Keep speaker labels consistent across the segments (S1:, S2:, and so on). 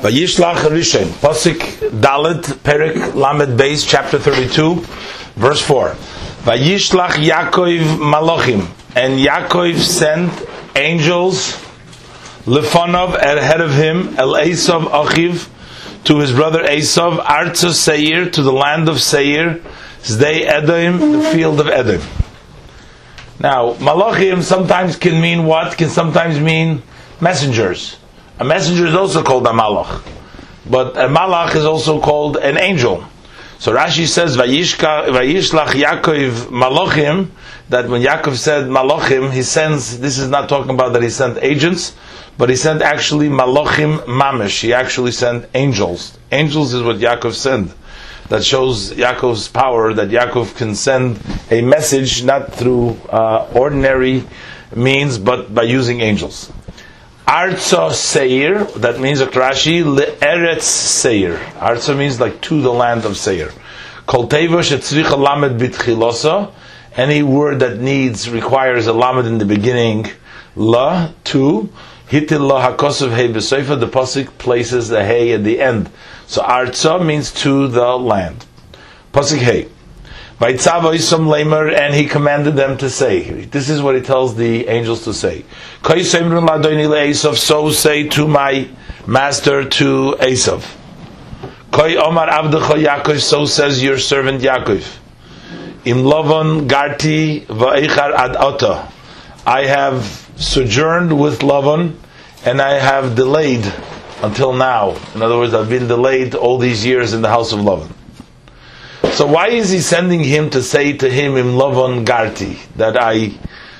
S1: Vayishlach Rishon, Pasik Dalet, Perik Lamed Beis, chapter 32, verse 4. Vayishlach Yaakov Malachim, and Yaakov sent angels, Lefanov, ahead er of him, El Esav Achiv, to his brother Esav, Arza Seir, to the land of Seir, Zdei Edom, the field of Edom. Now, Malachim sometimes can mean what? Can sometimes mean messengers. A messenger is also called a malach, but a malach is also called an angel. So Rashi says, "Vayishlach Yaakov malachim." That when Yaakov said malachim, he sends. This is not talking about that he sent agents, but he sent actually malachim mamish. He actually sent angels. Angels is what Yaakov sent. That shows Yaakov's power. That Yaakov can send a message not through uh, ordinary means, but by using angels. Arza Seir, that means Rashi, Eretz Seir. Arza means like to the land of Seir. Kol Bitchilosa, any word that needs, requires a Lamed in the beginning, La, to, Hitil La HaKosov Hei the Pasuk places the Hey at the end. So Arza means to the land. Pasuk Hey and he commanded them to say. This is what he tells the angels to say. So say to my master to Esav. So says your servant Yaakov. Im Lavan Garti Va'echar Ad Ota. I have sojourned with Lavan and I have delayed until now. In other words, I've been delayed all these years in the house of Lavan. So why is he sending him to say to him in Lavan Garti that I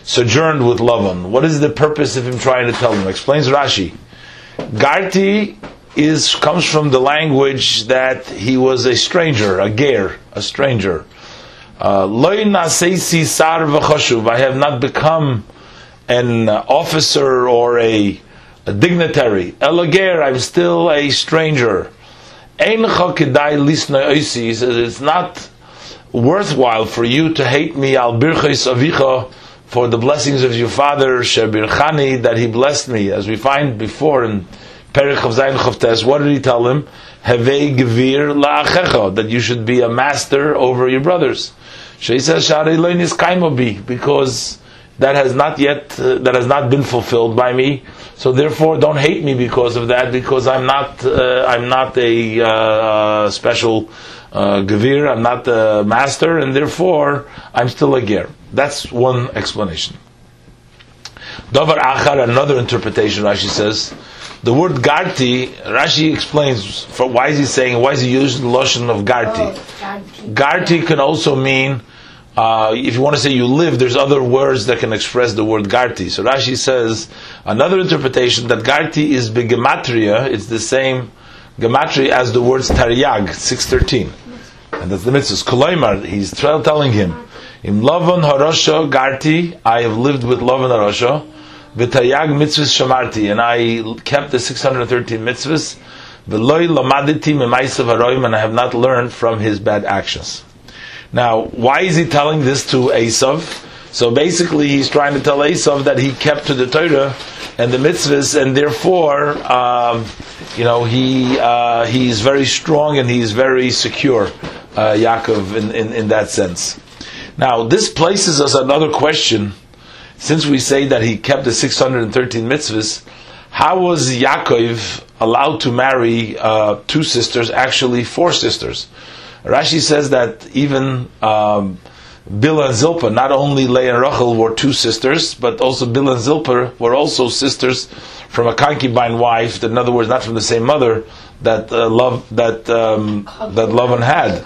S1: sojourned with Lavan? What is the purpose of him trying to tell him? Explains Rashi. Garti is comes from the language that he was a stranger, a ger, a stranger. Uh, I have not become an officer or a, a dignitary. Elager, I'm still a stranger. He says it's not worthwhile for you to hate me al birchis avicha for the blessings of your father shebirchani that he blessed me, as we find before in Perich of Zayin Chavtes. What did he tell him? Hevei gevir la'achecha that you should be a master over your brothers. She says sharei loinis kaimobi because that has not yet uh, that has not been fulfilled by me. So therefore, don't hate me because of that, because I'm not uh, I'm not a uh, special uh, gavir, I'm not a master, and therefore I'm still a ger. That's one explanation. Davar achar, another interpretation. Rashi says the word garti. Rashi explains for why is he saying why is he using the lotion of garti. Oh, garti can also mean uh, if you want to say you live, there's other words that can express the word garti. So Rashi says another interpretation that garti is begematria. It's the same gematria as the words taryag six thirteen, and that's the mitzvah. Koloimar, he's telling him, "Im lavon harosha garti, I have lived with lavon harosha, v'taryag mitzvahs shamarti, and I kept the six hundred thirteen mitzvahs." V'loy lamaditi memaisav haroim, and I have not learned from his bad actions. Now, why is he telling this to Esav? So basically, he's trying to tell Esav that he kept to the Torah and the mitzvahs, and therefore, um, you know, he uh, he's very strong and he's very secure, uh, Yaakov, in, in, in that sense. Now, this places us another question. Since we say that he kept the 613 mitzvahs, how was Yaakov allowed to marry uh, two sisters, actually four sisters? Rashi says that even um, and Zilpah, not only Leah and Rachel were two sisters, but also Bilah and Zilpah were also sisters from a concubine wife. That, in other words, not from the same mother that uh, love that um, that Lavan had.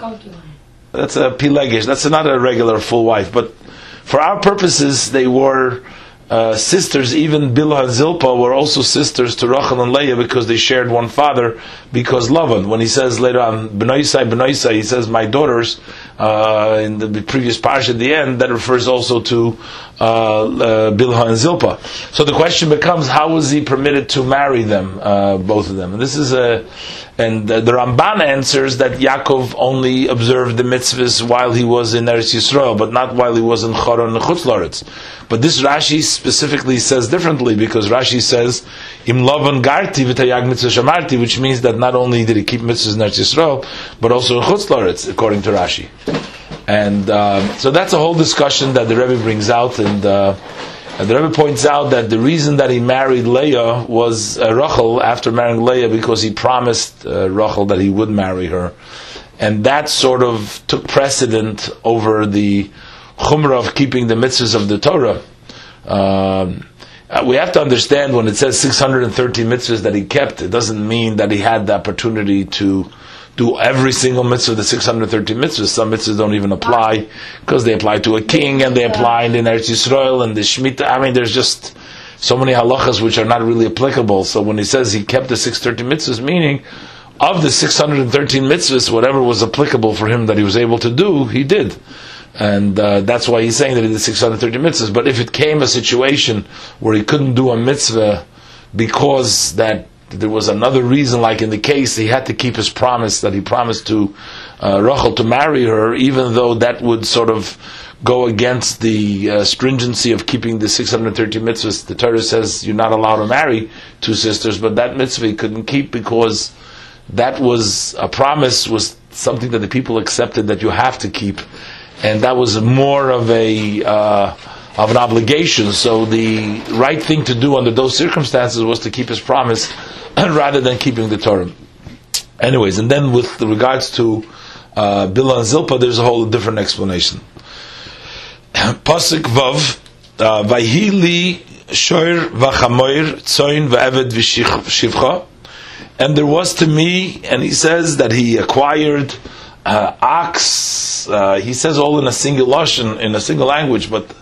S1: That's a pilegish. That's not a regular full wife, but for our purposes, they were uh, sisters, even Bilhah and Zilpah were also sisters to Rachel and Leah because they shared one father. Because Lavan, when he says later on Benoisai Benoisai, he says my daughters uh, in the previous parsha at the end. That refers also to uh, uh, Bilha and Zilpa. So the question becomes, how was he permitted to marry them, uh, both of them? And this is a, and the Ramban answers that Yaakov only observed the mitzvahs while he was in Eretz Yisrael, but not while he was in Choron and Chutz But this Rashi specifically says differently because Rashi says, Im Lavan Garti v'tayag mitzvah shamarti, which means that not only did he keep mitzvahs in Eretz Yisrael, but also in Chutz according to Rashi. And uh, so that's a whole discussion that the Rebbe brings out, and, uh, and, the Rebbe points out that the reason that he married Leah was uh, Rachel after marrying Leah because he promised uh, Rachel that he would marry her, and that sort of took precedent over the chumrah of keeping the mitzvahs of the Torah. Um, uh, we have to understand when it says 613 mitzvahs that he kept, it doesn't mean that he had the opportunity to do every single mitzvah, the 613 mitzvahs. Some mitzvahs don't even apply because they apply to a king and they apply in the Eretz Yisrael and the Shemitah. I mean, there's just so many halachas which are not really applicable. So when he says he kept the 613 mitzvahs, meaning of the 613 mitzvahs, whatever was applicable for him that he was able to do, he did. And uh, that's why he's saying that he did 630 mitzvahs. But if it came a situation where he couldn't do a mitzvah because that there was another reason, like in the case, he had to keep his promise that he promised to uh, Rachel to marry her, even though that would sort of go against the uh, stringency of keeping the 630 mitzvahs. The Torah says you're not allowed to marry two sisters, but that mitzvah he couldn't keep because that was a promise, was something that the people accepted that you have to keep, and that was more of a uh, of an obligation. So the right thing to do under those circumstances was to keep his promise rather than keeping the Torah. Anyways, and then with regards to uh, Bila and Zilpa, there's a whole different explanation. Pasuk Vav, Vahili Vayhili Shoir Vachamoir Tzoin Va'eved V'Shivcha, and there was to me, and he says that he acquired uh, ox. Uh, he says all in a single lashon, in a single language, but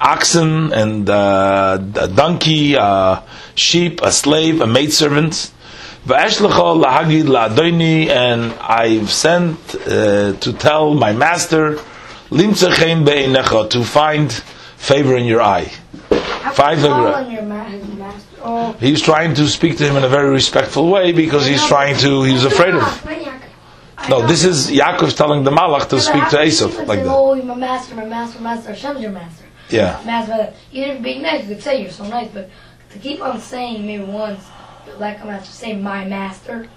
S1: oxen and uh, a donkey, a sheep, a slave, a maidservant. And I've sent uh, to tell my master to find favor in your eye. Find favor. He's trying to speak to him in a very respectful way because he's trying to. He's afraid of. Him. No, this is Yaakov telling the Malach to speak to Esav like that.
S2: Oh, my master, my master, master. Hashem's your master.
S1: Yeah.
S2: Master, you didn't be nice. You could say you're so nice, but to keep on saying maybe once, like I'm going to say my master.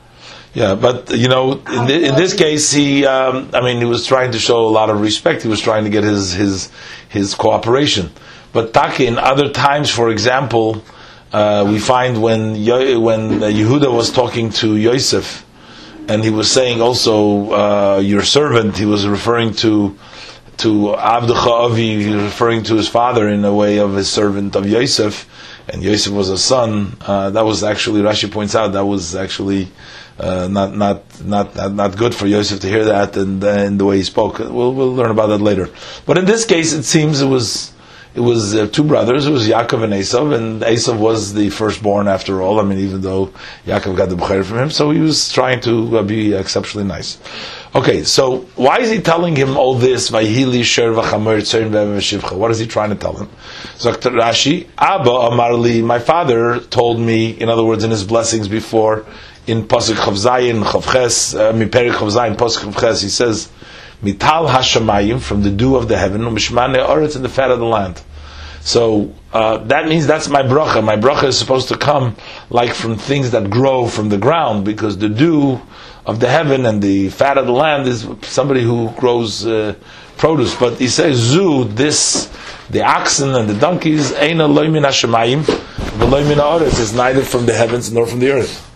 S1: Yeah, but you know, in, the, in this case, he, um, I mean, he was trying to show a lot of respect. He was trying to get his his his cooperation. But Taki, in other times, for example, uh, we find when Yo- when Yehuda was talking to Yosef, and he was saying also uh, your servant. He was referring to to Abducha Avi, referring to his father in a way of his servant of Yosef, and Yosef was a son. Uh, that was actually Rashi points out that was actually uh, not, not not not not good for Yosef to hear that and, and the way he spoke. We'll we'll learn about that later. But in this case, it seems it was. It was uh, two brothers. It was Yaakov and Esav, and Esav was the firstborn after all. I mean, even though Yaakov got the b'cher from him, so he was trying to uh, be exceptionally nice. Okay, so why is he telling him all this? What is he trying to tell him? So Rashi, Abba Amarli, my father told me, in other words, in his blessings before, in Pasuk Chavzayin, Chavches, uh, Miperik Chavzayin, Pasuk Chavches, he says, Mital Hashemayim, from the dew of the heaven, Mishmane Oretz, in the fat of the land. So uh, that means that's my bracha. My bracha is supposed to come like from things that grow from the ground, because the dew of the heaven and the fat of the land is somebody who grows uh, produce. But he says, Zu, this, the oxen and the donkeys, Eina loimin hashemayim, v'loimin ha'oretz, is neither from the heavens nor from the earth.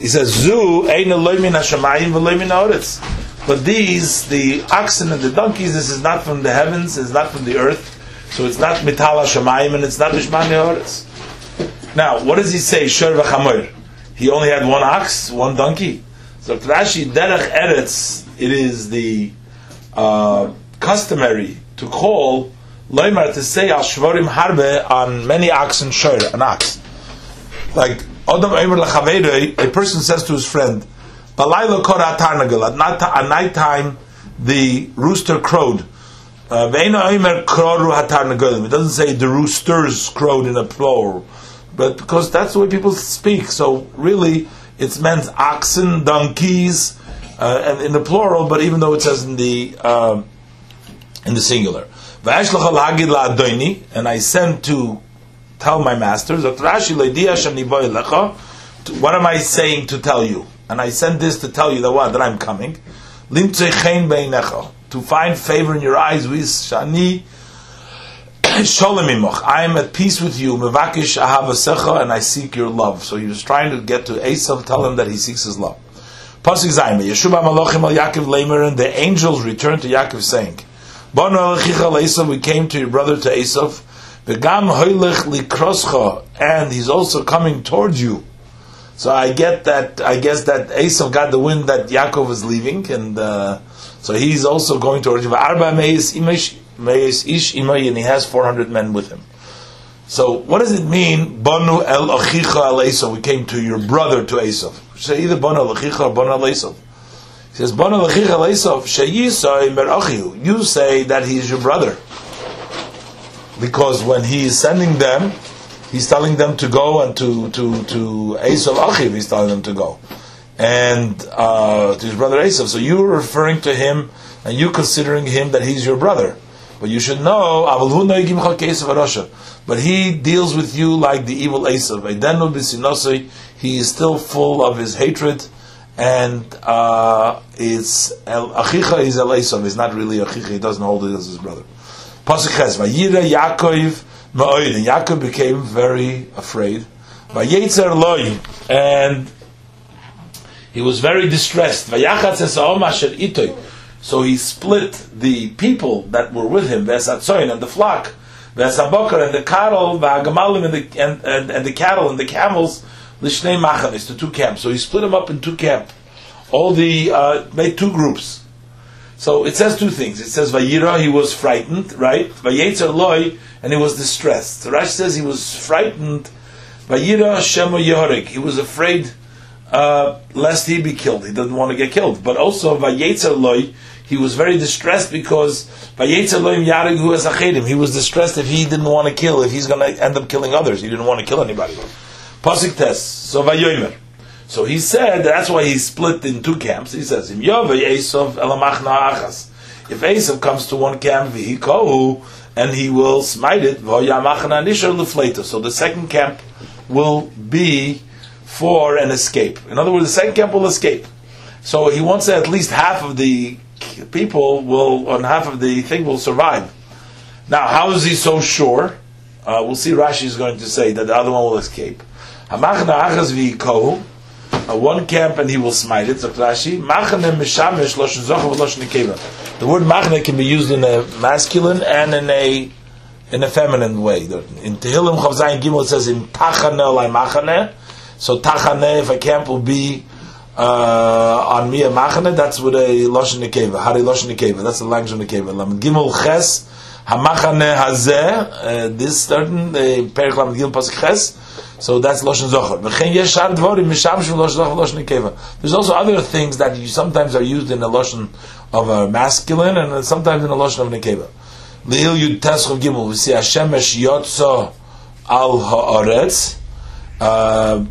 S1: He says, Zu, Eina loimin hashemayim, v'loimin ha'oretz. But these, the oxen and the donkeys, this is not from the heavens, it's not from the earth, so it's not mital hashemayim and it's not mishman ha'oretz. Now, what does he say, Shor v'chamor? He only had one ox, one donkey. So Rashi derech eretz, it is the uh, customary to call loymar to say al shvorim harbe on many oxen shor an ox. Like Adam Eimer a person says to his friend, Balayla Kora Tarnagal, at night time the rooster crowed. It doesn't say the roosters crowed in a plural, but because that's the way people speak. So really, it's meant oxen, donkeys, uh, and in the plural. But even though it says in the uh, in the singular, and I sent to tell my masters. What am I saying to tell you? And I sent this to tell you that what that I'm coming. To find favor in your eyes with shani imoch. I am at peace with you. Mevakish ahavasecha, and I seek your love. So he was trying to get to Esav, tell him that he seeks his love. Pasuk Zayim, Yeshua Malachim al Yaakov Lamer, and the angels returned to Yaakov saying, Bono elachicha Esav, we came to your brother to Esav, V'gam hoylech likroscha, and he's also coming towards you. So I get that. I guess that Esav got the wind that Yaakov is leaving, and uh, so he's also going towards you. Arba meis ish and he has four hundred men with him. So what does it mean? Banu el achicha el Esav. We came to your brother to Esav. Say either banu el achicha or banu el Esav. He says banu el achicha. Sheyisay mer You say that he's your brother because when he is sending them he's telling them to go and to to to Esav Achiv, he's telling them to go, and uh, to his brother Esav. So you're referring to him and you considering him that he's your brother, but you should know But he deals with you like the evil Esav. He is still full of his hatred. And uh, it's Achicha is El Esav. He's not really Achicha. He doesn't hold it as his brother. Pasuk Ches, Yaakov Ma'oid, and Yaakov became very afraid. Vayetzer Loi, and he was very distressed. Vayachat Esa'om Asher Itoy, so he split the people that were with him, Vesatzoin, and the flock, Vesabokar, and the cattle, Vagamalim, and the, and, and, and the cattle, and the camels, Lishnei Machanis, the two camps. So he split them up in two camps. All the, uh, made two groups. So it says two things. It says Vayira, he was frightened, right? Vayetzer loy, and he was distressed. The Rash says he was frightened. Vayira Shemo Yehorik, he was afraid uh, lest he be killed. He doesn't want to get killed. But also Vayetzer loy, he was very distressed because Vayetzer loy Yarig who has achedim. He was distressed if he didn't want to kill, if he's going to end up killing others. He didn't want to kill anybody. Pasik test. So Vayomer. So he said that's why he split in two camps. He says, If Esav comes to one camp, v'hikohu, and he will smite it, so the second camp will be for an escape. In other words, the second camp will escape. So he wants that at least half of the people will, on half of the thing will survive. Now, how is he so sure? Uh, we'll see Rashi is going to say that the other one will escape uh, one camp and he will smite it. So Rashi, machane mishamesh loshen zocher v'loshen nekeva. The word machane can be used in a masculine and in a in a feminine way. In Tehillim Chav Zayin Gimel it says in tachane olay machane. So tachane, if a camp will be uh, on me a machane, that's with a loshen nekeva. Hari loshen nekeva. That's the language of nekeva. Lam Gimel ches hamachane hazeh. Uh, this certain the Perik Lam pasuk ches. So that's Lashon Zohar. There's also other things that you sometimes are used in the Lashon of a masculine and sometimes in the Lashon of a Nekeva. Leil Yud Teschov Gimel, we see Hashemesh Yotzo Al Haaretz, uh,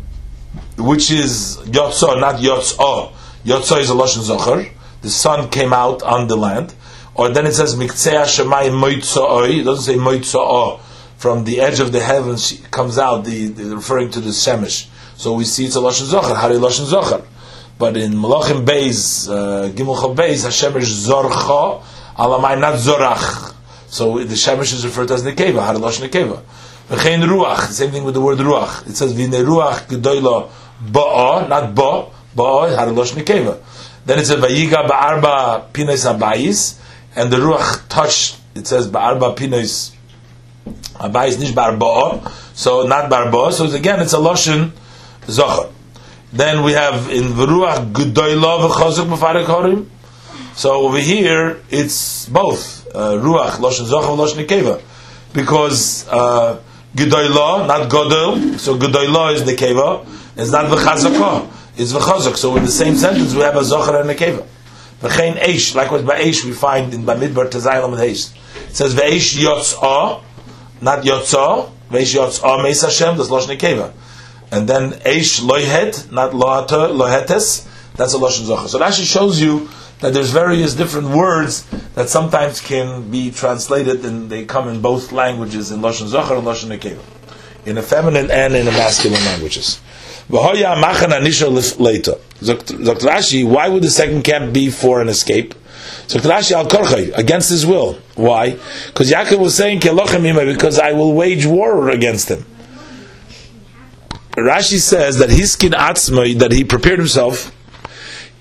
S1: which is Yotzo, not Yotzo. Yotzo is a Lashon Zohar. The sun came out on the land. Or then it says Miktsea Shemai Moitzo'oi. It doesn't say Moitzo'o from the edge of the heavens comes out, the, the referring to the Shemesh. So we see it's a Lashon Zohar, Hari Lashon Zohar. But in Malachim Beis, uh, Gimel Chav Beis, Hashemesh Zorcha, Alamai not Zorach. So the Shemesh is referred to as Nekeva, Hari Lashon Nekeva. V'chein Ruach, same thing with the word Ruach. It says Vine Ruach Gedoyla Ba'a, not Ba, Ba'a, Hari Lashon Nekeva. Then it says Vayiga Ba'arba Pines Abayis, and the Ruach touched, it says Ba'arba Pines Abai is nish barboa, so not barboa. So again, it's a loshen zocher. Then we have in Veruach Gudoyla v'chazuk Mefarek Horim. So over here, it's both uh, Ruach Loshen Zocher Loshen Nekeva, because uh, Gedoyla, not Godel, so Gedoyla is Nekeva. It's not v'chazakah, it's v'chazak. So in the same sentence, we have a Zocher and Nekeva. V'chein Eish, likewise by Eish we find in Bamidbar Tezayim and Eish. It says Veish Yotzah, not Yotzah. Veish Yotzah Meis Hashem. That's Lashon Nekeva. And then Eish Loihet, not Lohetes. That's a Lashon Zocher. So it actually shows you that there's various different words that sometimes can be translated and they come in both languages in Lashon Zocher and Lashon Nekeva. In a feminine and in a masculine languages. Later. Dr. Rashi, why would the second camp be for an escape? Dr. Rashi al korchay, against his will. Why? Because Yaakov was saying, because I will wage war against him. Rashi says that his skin atzmai, that he prepared himself,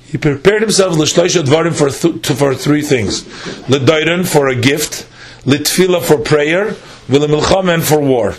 S1: he prepared himself l'shloisha dvarim for, for three things. L'dairon for a gift, l'tfila for prayer, v'lemilchamen for war.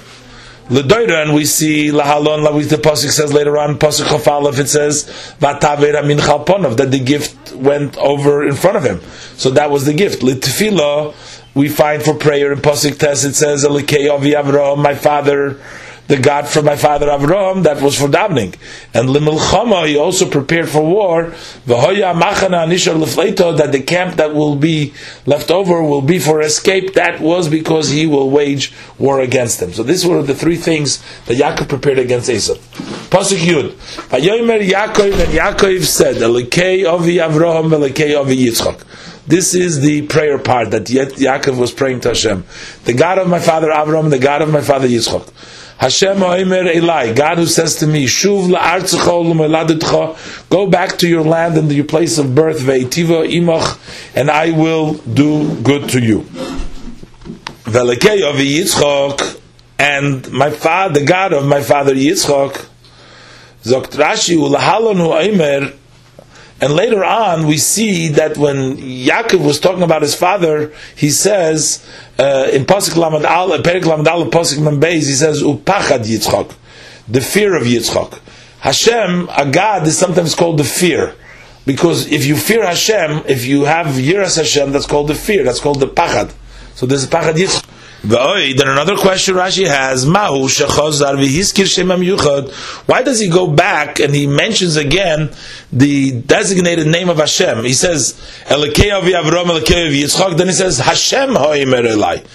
S1: L'doiran we see lahalon like the pasuk says later on pasuk chafalef it says vatavera min chalponov that the gift went over in front of him. So that was the gift. L'tefila we find for prayer in pasuk tes it says elikei avi Avraham my father the God for my father Avram, that was for davening. And Limilchama, he also prepared for war. V'hoya machana nishar lefleito, that the camp that will be left over will be for escape. That was because he will wage war against them. So these were the three things that Yaakov prepared against Esau. Pasuk Yud. Vayomer Yaakov, and Yaakov said, Elikei avi Avraham, Elikei avi Yitzchak. This is the prayer part that Yaakov was praying to Hashem. The God of my father Avram, the God of my father Yitzchak. Hashem Oimer Eli, God who says to me, Shuv go back to your land and your place of birth, ve'etiva imach, and I will do good to you. Velekei of Yitzchok, and my father, the God of my father Yitzchok, Zokt Rashi, Ulahalonu Oimer, and later on, we see that when Yaakov was talking about his father, he says uh, in Pasuk Lamed Al, Perik Lamed Al, Pasuk Membeis, he says Upachad Yitzchak, the fear of Yitzchak. Hashem, a God, is sometimes called the fear. Because if you fear Hashem, if you have Yiras Hashem, that's called the fear, that's called the Pachad. So there's a Pachad Yitzchak. Then another question Rashi has, Mahu shechazar v'hiskir shemam yuchad. Why does he go back and he mentions again the designated name of Hashem? He says, Elekei avi Avram, Elekei avi Yitzchak. Then he says, Hashem ha'omer elai.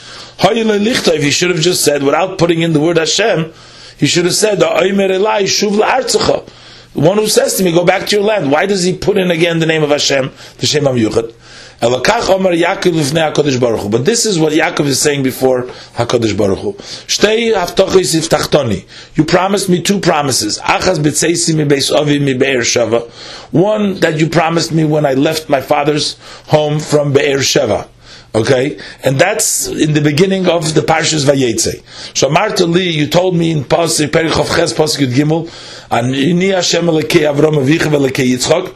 S1: If he should have just said, without putting in the word Hashem, he should have said, Ha'omer elai shuv la'artzecha. The one who says to me, go back to your land. Why does he put in again the name of Hashem, the Shem Yuchad? But this is what Yaakov is saying before Hakadosh Baruch Hu. You promised me two promises. One that you promised me when I left my father's home from Be'er Sheva. Okay, and that's in the beginning of the Parshas Vayetze. So Marta Lee, you told me in Pasuk Perichov Ches Pasuk Yud Gimel, Ani Hashem Elekei Avram Avicha Velekei Yitzchak.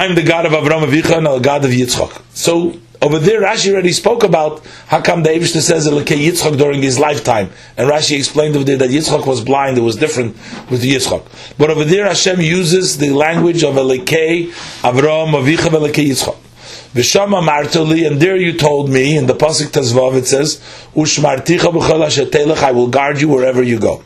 S1: I'm the God of Avram Avicha and the God of Yitzchak. So over there, Rashi already spoke about how come the Eibushter says Elokei Yitzchak during his lifetime, and Rashi explained over there that Yitzchak was blind; it was different with Yitzchak. But over there, Hashem uses the language of Elokei Avram Avicha Elokei Yitzchak. V'shama martoli, and there you told me in the pasuk Tazvav it says, "Ushmarticha b'chol I will guard you wherever you go."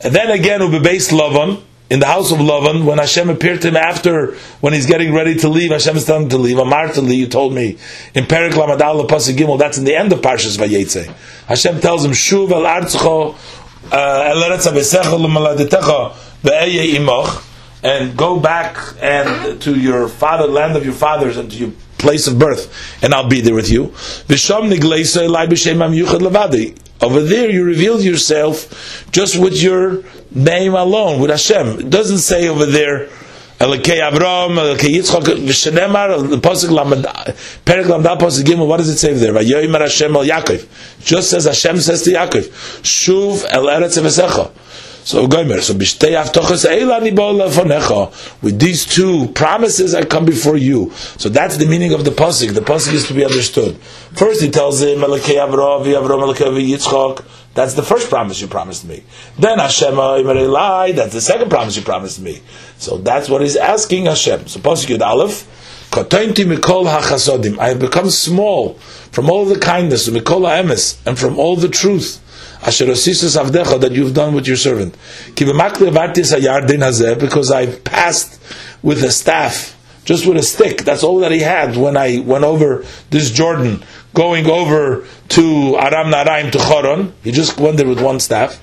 S1: And then again, ubebeis Lavan, in the house of Lavan, when Hashem appeared to him after, when he's getting ready to leave, Hashem is telling him to leave. Amar to you told me, in Perik Lamadal Pasuk Gimel, that's in the end of Parshas Vayetze. Hashem tells him, Shuv el artzcho, uh, el eretz abesecha l'maladetecha, ve'eye imoch, and go back and to your father, land of your fathers, and to your place of birth, and I'll be there with you. V'sham nigleisa elai b'shem yuchad levadi. Over there, you revealed yourself just with your name alone, with Hashem. It doesn't say over there, Elokei Avram, Elokei Yitzchak, V'shenemar, the Pasuk Lamed, Perek Lamdal Pasuk Gimel, what does it say there? Vayoymer Hashem El Yaakov. Just as Hashem says to Yaakov, Shuv El Eretz Evesecha. So Gomer, so b'shtei avtochas eilani lefonecha. With these two promises, I come before you. So that's the meaning of the pasuk. The pasuk is to be understood. First, he tells him, Melekei Avram, Avram Melekei Yitzchak. That's the first promise you promised me. Then Hashem oh, Imerelai, that's the second promise you promised me. So that's what he's asking Hashem. So pasuk Yud Aleph. Katoimti Mikol HaChasodim. I have become small from all the kindness, and from all the truth that you've done with your servant. Because I passed with a staff, just with a stick. That's all that he had when I went over this Jordan, going over to Aram Naraim to Choron. He just went there with one staff.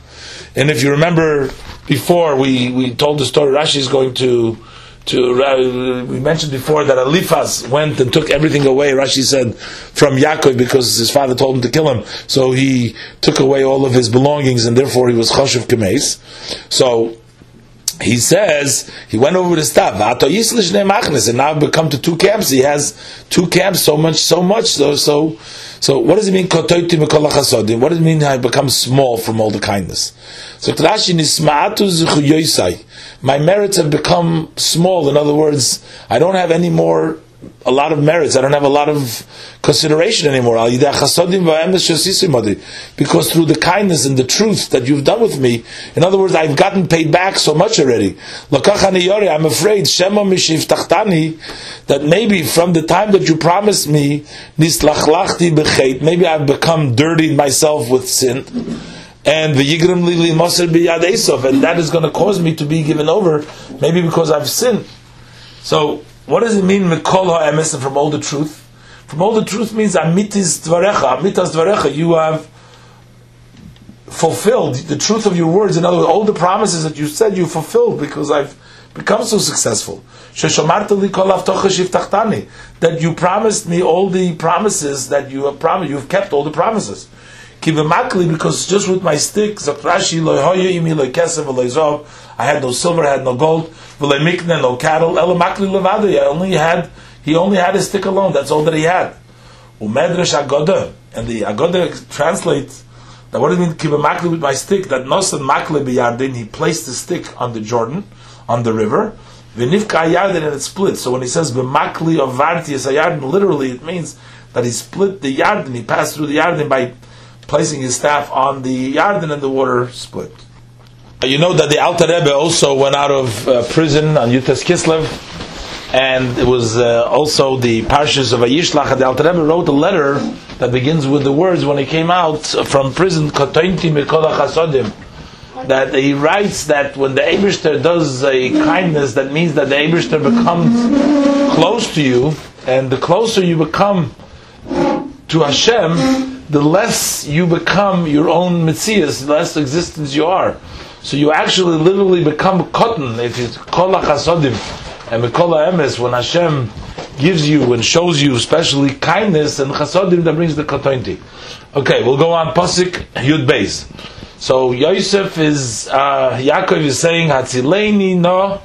S1: And if you remember before, we, we told the story, Rashi is going to to uh, we mentioned before that Eliphaz went and took everything away. Rashi said from Yaakov because his father told him to kill him, so he took away all of his belongings, and therefore he was choshev kemes. So he says he went over the staff and now become to two camps. He has two camps, so much, so much. So, so, so what does it mean? What does it mean? I become small from all the kindness. So my merits have become small. In other words, I don't have any more a lot of merits. I don't have a lot of consideration anymore. Because through the kindness and the truth that you've done with me, in other words, I've gotten paid back so much already. I'm afraid that maybe from the time that you promised me, maybe I've become dirtied myself with sin and the Yigrim Lili Moser Biyad Esov, and that is going to cause me to be given over, maybe because I've sinned. So, what does it mean, Mikol HaEmes, and from all the truth? From all the truth means Amitis Dvarecha, Amitas Dvarecha, you have fulfilled the truth of your words. In other words, all the promises that you said you fulfilled because I've become so successful. That you promised me all the promises that you have promised, you've kept all the promises because just with my stick, Zaprashi imi I had no silver, I had no gold, mikne, no cattle, I only had he only had his stick alone, that's all that he had. Umedrash Agoda, and the Agoda translates that what does it mean kivamakli with my stick? That nosan makle biyardin, he placed the stick on the Jordan, on the river. V'nifka yardin and it split. So when he says b'makli of varti yardin, literally it means that he split the yardin, he passed through the yardin by placing his staff on the Yarden and the water split. You know that the Alter Rebbe also went out of uh, prison on Yutes Kislev, and it was uh, also the Parshas Vayishlach. The Alter Rebbe wrote a letter that begins with the words when he came out from prison, that he writes that when the Eberster does a kindness, that means that the Eberster becomes close to you, and the closer you become to Hashem, the less you become your own mitzias, the less existence you are. So you actually literally become cotton if you call chasodim and mikola emes when Hashem gives you and shows you especially kindness and chasodim that brings the katonti. Okay, we'll go on pasuk yud beis. So Yosef is uh, Yaakov is saying Hatzileini no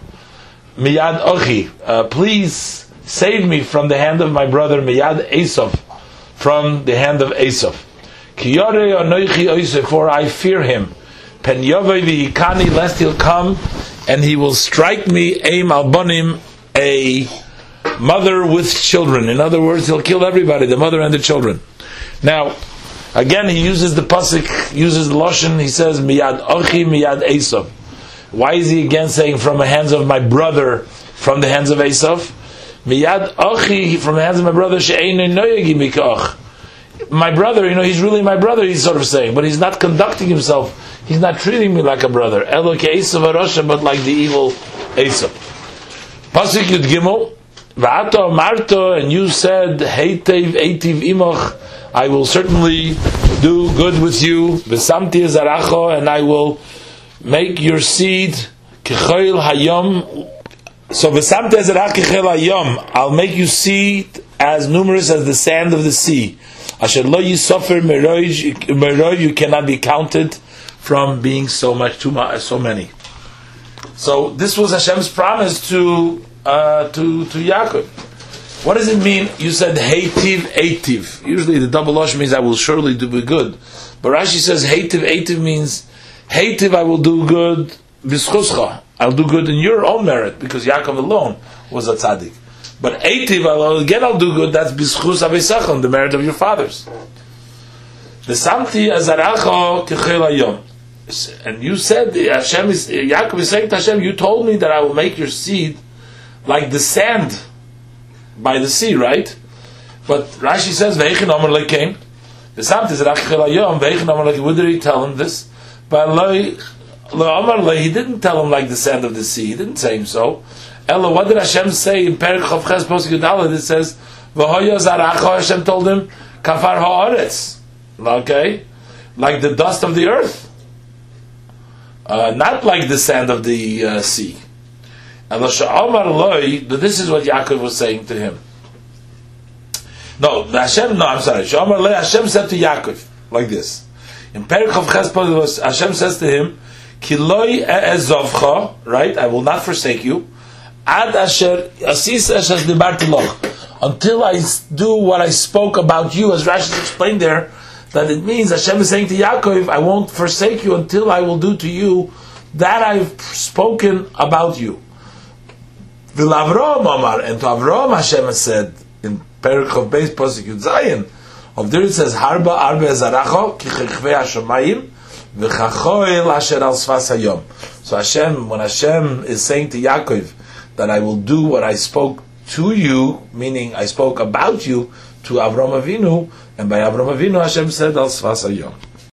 S1: miyad ochi. Uh, please save me from the hand of my brother miyad Esav from the hand of Esav. For I fear him. Pen v'ikani, lest he'll come and he will strike me, aim albonim, a mother with children. In other words, he'll kill everybody, the mother and the children. Now, again, he uses the pasuk, uses the lashon. He says, "Miyad ochi, miyad Esav." Why is he again saying from the hands of my brother, from the hands of Esav? Miyad achi from the hands of my brother My brother, you know, he's really my brother. He's sort of saying, but he's not conducting himself. He's not treating me like a brother. Eloke Esav Arosha, but like the evil Esav. Pasuk Yud Gimel. V'ato Marto, and you said, Heitev Eitiv Imoch, I will certainly do good with you. V'samti Zaracho, and I will make your seed Kechoil Hayom so I'll make you see as numerous as the sand of the sea. Asher lo yisoffer meroj, you cannot be counted from being so much, too much, so many. So this was Hashem's promise to uh, to to Yaakov. What does it mean? You said heitiv eitiv. Usually the double osh means I will surely do good, but Rashi says heitiv eitiv means heitiv I will do good. I'll do good in your own merit because Yaakov alone was a tzaddik. But eitiv, I'll, again I'll do good. That's bischus avisachon, the merit of your fathers. The samti azaracho kechel ayom. And you said Hashem is Yaakov is saying to Hashem, you told me that I will make your seed like the sand by the sea, right? But Rashi says veichin omer lekein. The samti kechel ayom veichin omer lekein. Would he tell him this? But he didn't tell him like the sand of the sea. He didn't say him so. Ella, what did Hashem say in Perik Chavches Posik Yudalad? It says, "V'hoya zaracha." Hashem told him, kafar haaretz. Okay, like the dust of the earth, uh, not like the sand of the uh, sea. And this is what Yaakov was saying to him. No, Hashem. No, I'm sorry. Hashem said to Yaakov like this. In Perik of Chespod, Hashem says to him, "Kiloi ezovcha." Right, I will not forsake you. Ad asher asis asher Until I do what I spoke about you, as Rashi explained there, that it means Hashem is saying to Yaakov, "I won't forsake you until I will do to you that I've spoken about you." V'lavrom Omar, and to Avrom Hashem has said in Perik of Beis Posik Yud Zayin, of there it says, Harba Arbe Zaracho, ki chechvei HaShamayim, v'chachoil asher al. So Hashem, when Hashem is saying to Yaakov that I will do what I spoke to you, meaning I spoke about you, to Avram Avinu, and by Avram Avinu Hashem said al sfas hayom.